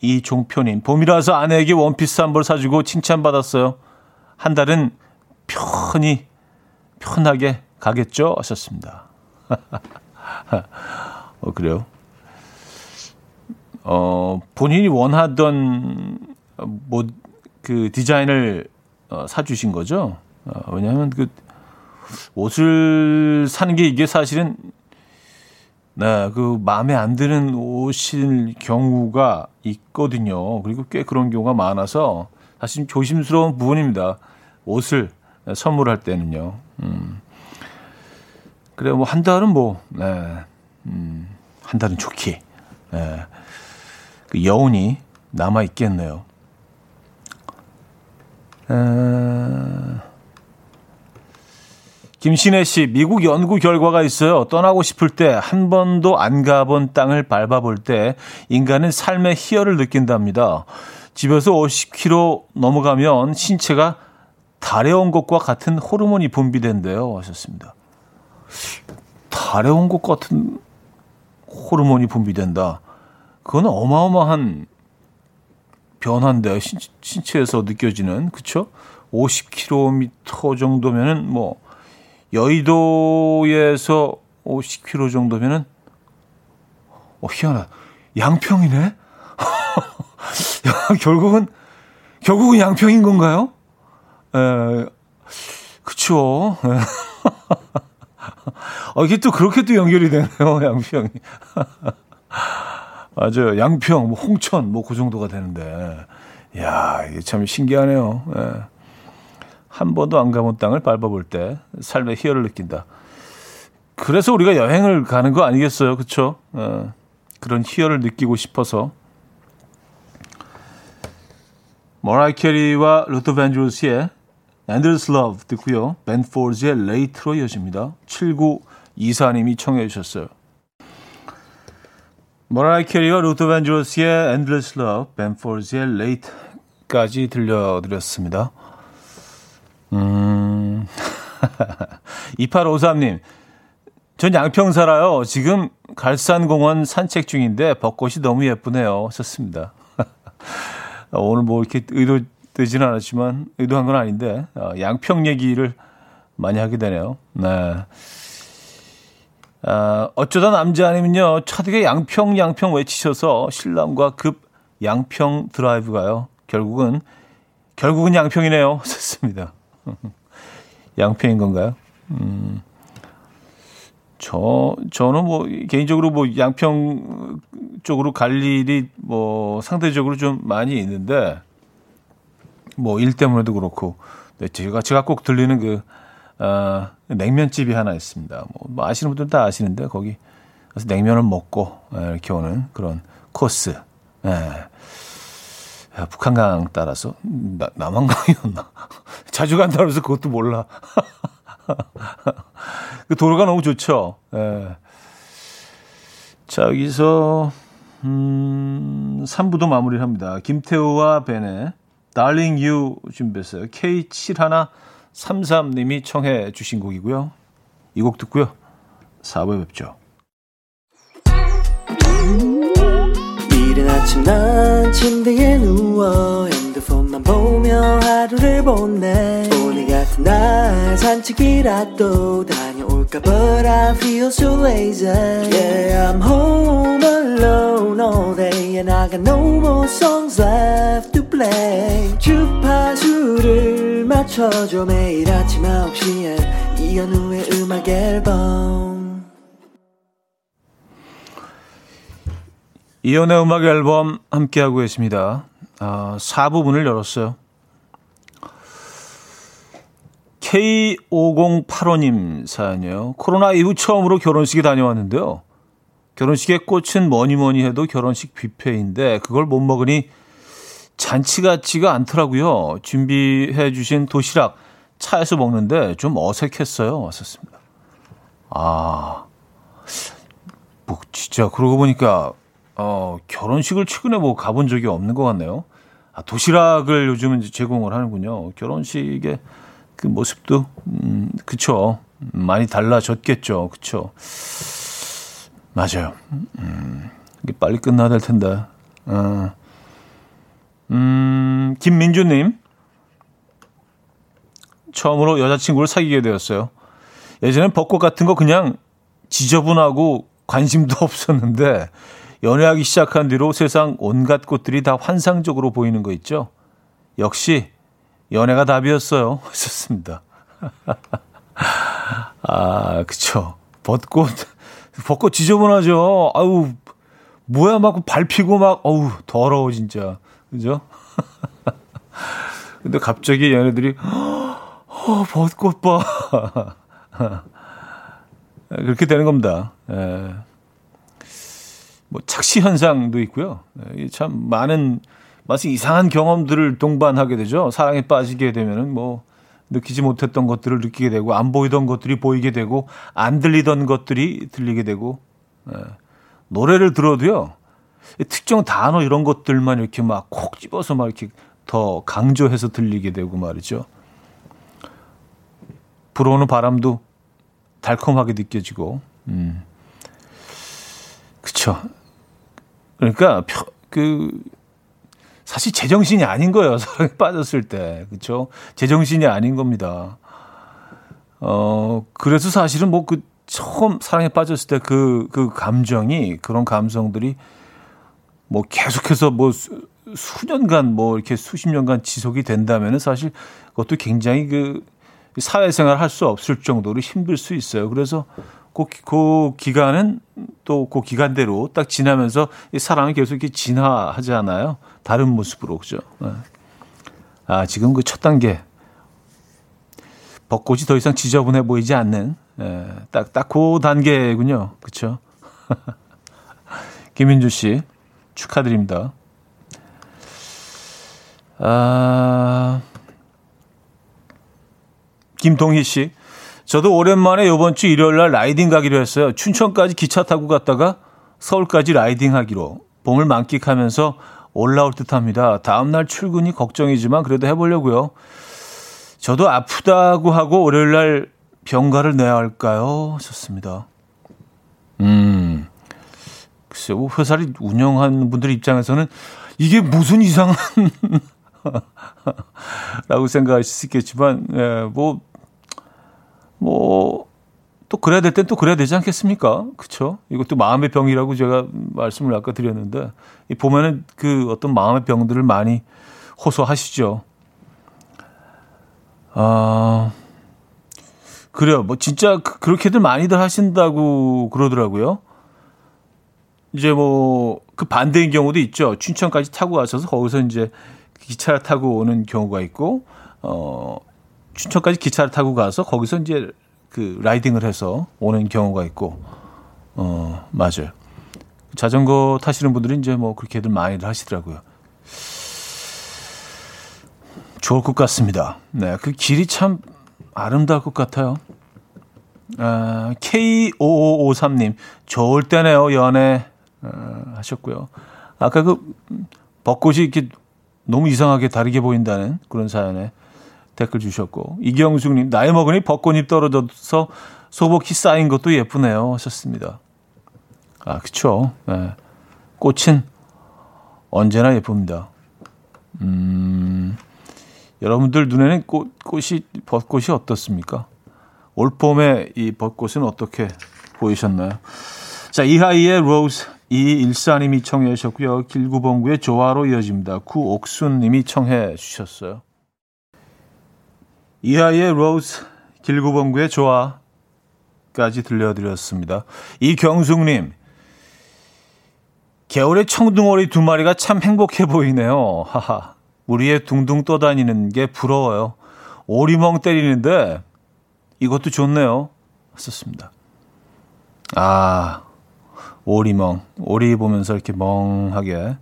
이 종표님, 봄이라서 아내에게 원피스 한 벌 사주고 칭찬받았어요. 한 달은 편히, 편하게 가겠죠? 하셨습니다. 어, 그래요? 어, 본인이 원하던, 뭐, 그 디자인을 어, 사주신 거죠? 어, 왜냐하면 그 옷을 사는 게 이게 사실은 네, 그 마음에 안 드는 옷일 경우가 있거든요. 그리고 꽤 그런 경우가 많아서 사실 조심스러운 부분입니다. 옷을 선물할 때는요. 음. 그래, 뭐, 한 달은 뭐, 네. 음, 한 달은 좋기. 네. 그 여운이 남아 있겠네요. 에... 김신혜 씨, 미국 연구 결과가 있어요. 떠나고 싶을 때 한 번도 안 가본 땅을 밟아볼 때 인간은 삶의 희열을 느낀답니다. 집에서 50km 넘어가면 신체가 달에 온 것과 같은 호르몬이 분비된대요. 하셨습니다. 달에 온 것 같은 호르몬이 분비된다. 그건 어마어마한 변화인데 신, 신체에서 느껴지는 그쵸? 50km 정도면은 뭐 여의도에서 50km 정도면은 어 희한하 양평이네. 야, 결국은 결국은 양평인 건가요? 에, 그쵸. 에. 어, 이게 또 그렇게 또 연결이 되네요, 양평이. 맞아요. 양평, 뭐 홍천, 뭐 그 정도가 되는데. 야 이게 참 신기하네요. 예. 한 번도 안 가본 땅을 밟아볼 때 삶의 희열을 느낀다. 그래서 우리가 여행을 가는 거 아니겠어요? 그쵸? 어, 그런 희열을 느끼고 싶어서. 머라이어 캐리와 루더 밴드로스의 Endless Love 듣고요. 벤 폴즈의 Late로 이어집니다. 7924님이 청해 주셨어요. 머라이어 캐리와 루더 밴드로스의 Endless Love, 벤 폴즈의 Late까지 들려드렸습니다. 음. 2853님. 전 양평 살아요. 지금 갈산공원 산책 중인데 벚꽃이 너무 예쁘네요. 썼습니다. 오늘 뭐 이렇게 의도 되지는 않았지만 의도한 건 아닌데 어, 양평 얘기를 많이 하게 되네요. 네. 아, 어쩌다 남자 아니면요. 차디게 양평 양평 외치셔서 신랑과 급 양평 드라이브 가요. 결국은 결국은 양평이네요. 썼습니다. 양평인 건가요? 음. 저, 저는 뭐, 개인적으로 뭐, 양평 쪽으로 갈 일이 뭐, 상대적으로 좀 많이 있는데, 뭐, 일 때문에도 그렇고, 네, 제가, 제가 꼭 들리는 그, 아, 냉면집이 하나 있습니다. 뭐, 뭐 아시는 분들은 다 아시는데, 거기, 그래서 냉면을 먹고, 예, 이렇게 오는 그런 코스. 예. 북한강 따라서 나, 남한강이었나 자주 간다 그래서 그것도 몰라 그 도로가 너무 좋죠 예. 자 여기서 음 3부도 마무리를 합니다 김태우와 벤의 Darling You 준비했어요 K7133님이 청해 주신 곡이고요 이 곡 듣고요 4부에 뵙죠 이른 아침 난 침대에 누워 핸드폰만 보며 하루를 보내 오늘 같은 날 산책이라도 다녀올까 But I feel so lazy Yeah I'm home alone all day And I got no more songs left to play 주파수를 맞춰줘 매일 아침 9시에 이현우의 음악 앨범 이연의 음악 앨범 함께하고 계십니다. 아, 4부분을 열었어요. K5085님 사연이에요. 코로나 이후 처음으로 결혼식에 다녀왔는데요. 결혼식의 꽃은 뭐니 뭐니 해도 결혼식 뷔페인데 그걸 못 먹으니 잔치 같지가 않더라고요. 준비해 주신 도시락 차에서 먹는데 좀 어색했어요. 왔었습니다. 아, 뭐 진짜 그러고 보니까 어, 결혼식을 최근에 뭐 가본 적이 없는 것 같네요. 아, 도시락을 요즘은 제공을 하는군요. 결혼식의 그 모습도, 음, 그쵸. 많이 달라졌겠죠. 그쵸. 맞아요. 음, 이게 빨리 끝나야 될 텐데. 어. 음, 김민주님. 처음으로 여자친구를 사귀게 되었어요. 예전엔 벚꽃 같은 거 그냥 지저분하고 관심도 없었는데 연애하기 시작한 뒤로 세상 온갖 꽃들이 다 환상적으로 보이는 거 있죠? 역시 연애가 답이었어요. 하셨습니다. 아, 그쵸. 벚꽃, 벚꽃 지저분하죠. 아우, 뭐야, 막 밟히고 막, 어우, 더러워, 진짜. 그죠? 근데 갑자기 얘네들이, 어, 벚꽃 봐. 그렇게 되는 겁니다. 예. 뭐 착시 현상도 있고요. 예, 참 많은 마치 이상한 경험들을 동반하게 되죠. 사랑에 빠지게 되면은 뭐 느끼지 못했던 것들을 느끼게 되고 안 보이던 것들이 보이게 되고 안 들리던 것들이 들리게 되고 예. 노래를 들어도요. 특정 단어 이런 것들만 이렇게 막 콕 집어서 막 이렇게 더 강조해서 들리게 되고 말이죠. 불어오는 바람도 달콤하게 느껴지고, 음. 그쵸. 그러니까, 그, 사실 제정신이 아닌 거예요. 사랑에 빠졌을 때. 그쵸. 제정신이 아닌 겁니다. 어, 그래서 사실은 뭐 그 처음 사랑에 빠졌을 때 그, 그 감정이, 그런 감성들이 뭐 계속해서 뭐 수, 수년간 뭐 이렇게 수십 년간 지속이 된다면은 사실 그것도 굉장히 그 사회생활 할 수 없을 정도로 힘들 수 있어요. 그래서 그, 그 기간은 또 그 기간대로 딱 지나면서 이 사람이 계속 이렇게 진화하잖아요. 다른 모습으로 그죠. 네. 아 지금 그 첫 단계 벚꽃이 더 이상 지저분해 보이지 않는 딱딱 예, 그 단계군요. 그렇죠. 김민주 씨 축하드립니다. 아, 김동희 씨. 저도 오랜만에 이번 주 일요일 날 라이딩 가기로 했어요. 춘천까지 기차 타고 갔다가 서울까지 라이딩 하기로. 봄을 만끽하면서 올라올 듯 합니다. 다음날 출근이 걱정이지만 그래도 해보려고요. 저도 아프다고 하고 월요일 날 병가를 내야 할까요? 좋습니다. 음. 글쎄요, 뭐 회사를 운영하는 분들 입장에서는 이게 무슨 이상한 라고 생각할 수 있겠지만, 예, 뭐, 뭐, 또 그래야 될 땐 또 그래야 되지 않겠습니까? 그쵸? 이것도 마음의 병이라고 제가 말씀을 아까 드렸는데, 이 보면은 그 어떤 마음의 병들을 많이 호소하시죠. 아, 그래요. 뭐 진짜 그, 그렇게들 많이들 하신다고 그러더라고요. 이제 뭐 그 반대인 경우도 있죠. 춘천까지 타고 가셔서 거기서 이제 기차를 타고 오는 경우가 있고 어 춘천까지 기차를 타고 가서 거기서 이제 그 라이딩을 해서 오는 경우가 있고 어 맞아요. 자전거 타시는 분들은 이제 뭐 그렇게들 많이들 하시더라고요. 좋을 것 같습니다. 네, 그 길이 참 아름다울 것 같아요. 아, K5553님, 좋을 때네요, 연애. 아, 하셨고요. 아까 그 벚꽃이 이렇게 너무 이상하게 다르게 보인다는 그런 사연에 댓글 주셨고 이경숙님 나이 먹으니 벚꽃잎 떨어져서 소복히 쌓인 것도 예쁘네요 하셨습니다. 아 그쵸. 네. 꽃은 언제나 예쁩니다. 음, 여러분들 눈에는 꽃, 꽃이 벚꽃이 어떻습니까? 올 봄에 이 벚꽃은 어떻게 보이셨나요? 자 이하이의 로즈 이일사님이 청해 주셨고요. 길구봉구의 조화로 이어집니다. 구옥순님이 청해 주셨어요. 이하이의 Rose, 길구봉구의 조화까지 들려드렸습니다. 이경숙님, 겨울에 청둥오리 두 마리가 참 행복해 보이네요. 하하. 우리의 둥둥 떠다니는 게 부러워요. 오리멍 때리는데 이것도 좋네요. 하셨습니다. 아, 오리멍. 오리 보면서 이렇게 멍하게.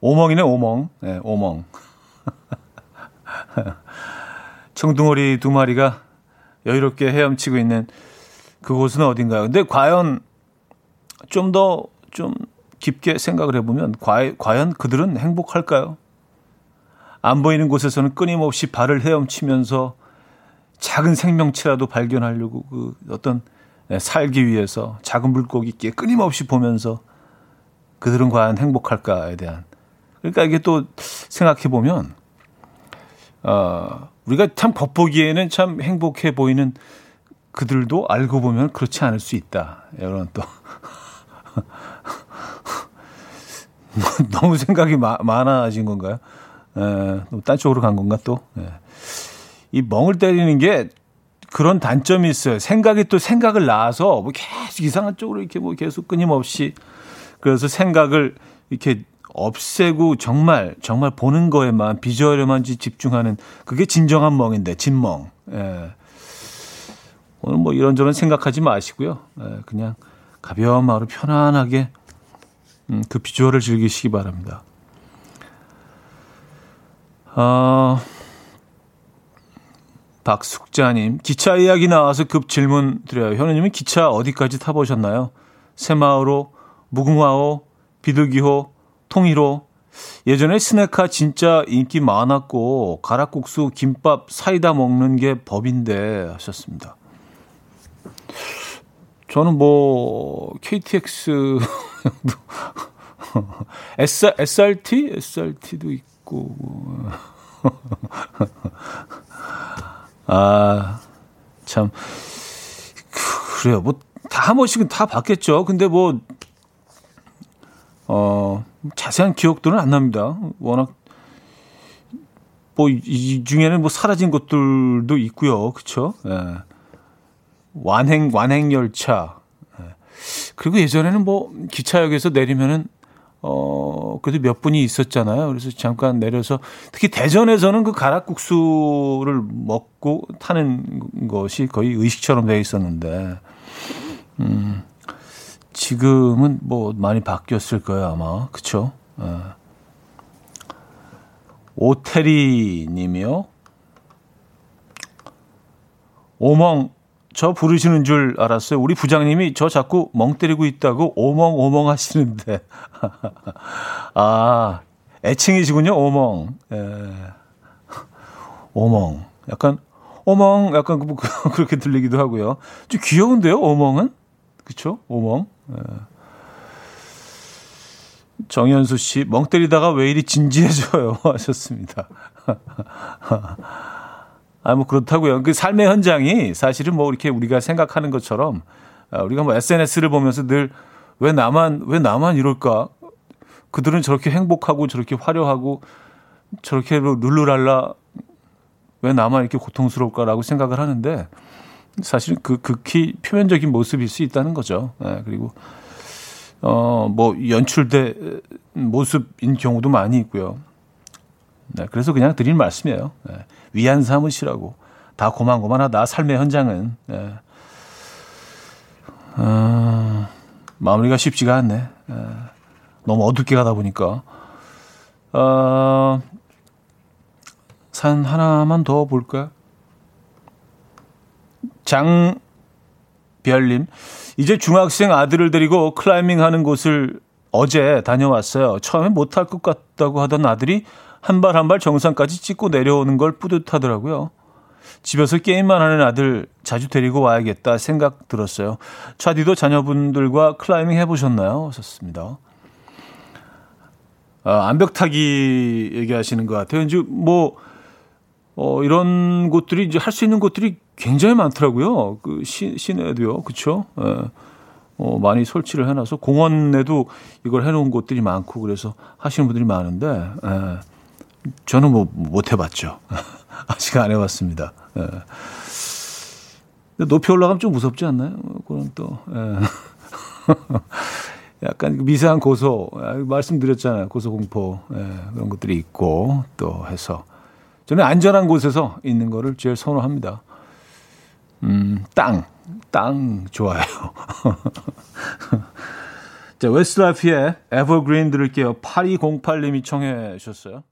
오멍이네, 오멍. 네, 오멍. 청둥오리 두 마리가 여유롭게 헤엄치고 있는 그곳은 어딘가요? 근데 과연 좀 더좀 좀 깊게 생각을 해보면 과, 과연 그들은 행복할까요? 안 보이는 곳에서는 끊임없이 발을 헤엄치면서 작은 생명체라도 발견하려고 그 어떤 네, 살기 위해서 작은 물고기 께 끊임없이 보면서 그들은 과연 행복할까에 대한 그러니까 이게 또 생각해 보면 어 우리가 참 겉보기에는 참 행복해 보이는 그들도 알고 보면 그렇지 않을 수 있다. 이런 또 너무 생각이 마, 많아진 건가요? 에, 딴 쪽으로 간 건가 또? 에. 이 멍을 때리는 게 그런 단점이 있어요. 생각이 또 생각을 낳아서 뭐 계속 이상한 쪽으로 이렇게 뭐 계속 끊임없이 그래서 생각을 이렇게 없애고 정말 정말 보는 거에만 비주얼에만 집중하는 그게 진정한 멍인데 진멍. 예. 오늘 뭐 이런저런 생각하지 마시고요. 예, 그냥 가벼운 마음으로 편안하게 음, 그 비주얼을 즐기시기 바랍니다. 어, 박숙자님, 기차 이야기 나와서 급 질문 드려요. 현우님은 기차 어디까지 타보셨나요? 새마을호, 무궁화호, 비둘기호, 통일호. 예전에 스네카 진짜 인기 많았고, 가락국수, 김밥, 사이다 먹는 게 법인데 하셨습니다. 저는 뭐, KTX, SR, SRT? SRT도 있고. 아, 참. 그래요. 뭐, 다 한 번씩은 다 봤겠죠. 근데 뭐, 어, 자세한 기억들은 안 납니다. 워낙, 뭐, 이 중에는 뭐 사라진 것들도 있고요. 그쵸? 예. 완행, 완행열차. 예. 그리고 예전에는 뭐, 기차역에서 내리면은 어, 그래도 몇 분이 있었잖아요. 그래서 잠깐 내려서 특히 대전에서는 그 가락국수를 먹고 타는 것이 거의 의식처럼 되어 있었는데, 음, 지금은 뭐 많이 바뀌었을 거예요, 아마. 그쵸? 어. 오태리 님이요. 오멍 저 부르시는 줄 알았어요. 우리 부장님이 저 자꾸 멍 때리고 있다고 오멍오멍 하시는데. 아, 애칭이시군요, 오멍. 예. 오멍. 약간, 오멍, 약간 그, 그, 그렇게 들리기도 하고요. 좀 귀여운데요, 오멍은? 그쵸? 오멍. 예. 정현수 씨, 멍 때리다가 왜 이리 진지해져요? 하셨습니다. 아, 뭐 그렇다고요. 그 삶의 현장이 사실은 뭐 이렇게 우리가 생각하는 것처럼 아, 우리가 뭐 SNS를 보면서 늘 왜 나만, 왜 나만 이럴까? 그들은 저렇게 행복하고 저렇게 화려하고 저렇게 뭐 룰루랄라 왜 나만 이렇게 고통스러울까라고 생각을 하는데 사실 그 극히 표면적인 모습일 수 있다는 거죠. 네, 그리고 어, 뭐 연출된 모습인 경우도 많이 있고요. 네, 그래서 그냥 드리는 말씀이에요. 네. 위안 삼으시라고. 다 고만고만하다. 삶의 현장은. 네. 어, 마무리가 쉽지가 않네. 네. 너무 어둡게 가다 보니까. 어, 산 하나만 더 볼까요? 장별님, 이제 중학생 아들을 데리고 클라이밍 하는 곳을 어제 다녀왔어요. 처음에 못할 것 같다고 하던 아들이 한 발 한 발 정상까지 찍고 내려오는 걸 뿌듯하더라고요. 집에서 게임만 하는 아들 자주 데리고 와야겠다 생각 들었어요. 차디도 자녀분들과 클라이밍 해보셨나요? 하셨습니다. 아, 암벽 타기 얘기하시는 것 같아요. 이제 뭐, 어, 이런 곳들이 이제 할 수 있는 곳들이 굉장히 많더라고요. 그 시, 시내도요. 그쵸? 예. 어, 많이 설치를 해놔서 공원에도 이걸 해놓은 곳들이 많고 그래서 하시는 분들이 많은데, 예. 저는 뭐 못 해봤죠. 아직 안 해봤습니다. 예. 높이 올라가면 좀 무섭지 않나요? 그건 또 예. 약간 그 미세한 고소 아, 말씀드렸잖아요. 고소 공포 예, 그런 것들이 있고 또 해서 저는 안전한 곳에서 있는 거를 제일 선호합니다. 음, 땅, 땅 좋아요. 자, 웨스트라이프의 Evergreen 들을게요. 8208님이 청해 주셨어요.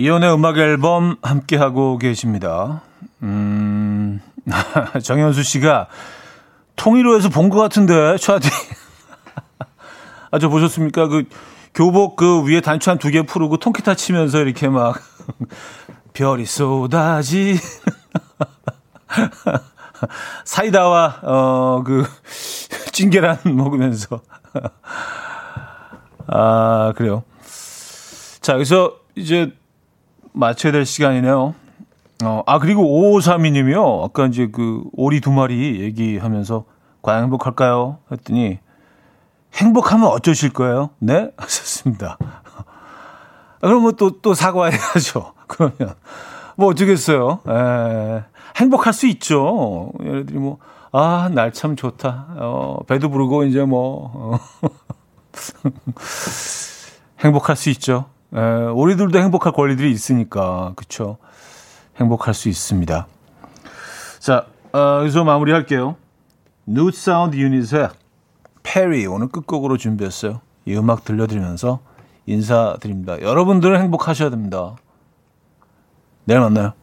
이현우의 음악 앨범 함께하고 계십니다. 음, 정현수 씨가 통일호에서 본 것 같은데, 차디. 아, 저 보셨습니까? 그 교복 그 위에 단추 한 두 개 풀고 통기타 치면서 이렇게 막 별이 쏟아지. 사이다와, 어, 그, 찐계란 먹으면서. 아, 그래요. 자, 그래서 이제 맞춰야 될 시간이네요. 어, 아, 그리고 5532님이요. 아까 이제 그 오리 두 마리 얘기하면서 과연 행복할까요? 했더니 행복하면 어쩌실 거예요? 네? 하셨습니다. 아, 그러면 또, 또 사과해야죠. 그러면. 뭐 어쩌겠어요. 에, 행복할 수 있죠. 예를 들어 뭐, 아, 날 참 좋다. 어, 배도 부르고 이제 뭐, 어, 행복할 수 있죠. 에, 우리들도 행복할 권리들이 있으니까 그쵸 행복할 수 있습니다. 자, 어, 여기서 마무리할게요. 누드 사운드 유닛의 페리 오늘 끝곡으로 준비했어요. 이 음악 들려드리면서 인사드립니다. 여러분들은 행복하셔야 됩니다. 내일 만나요.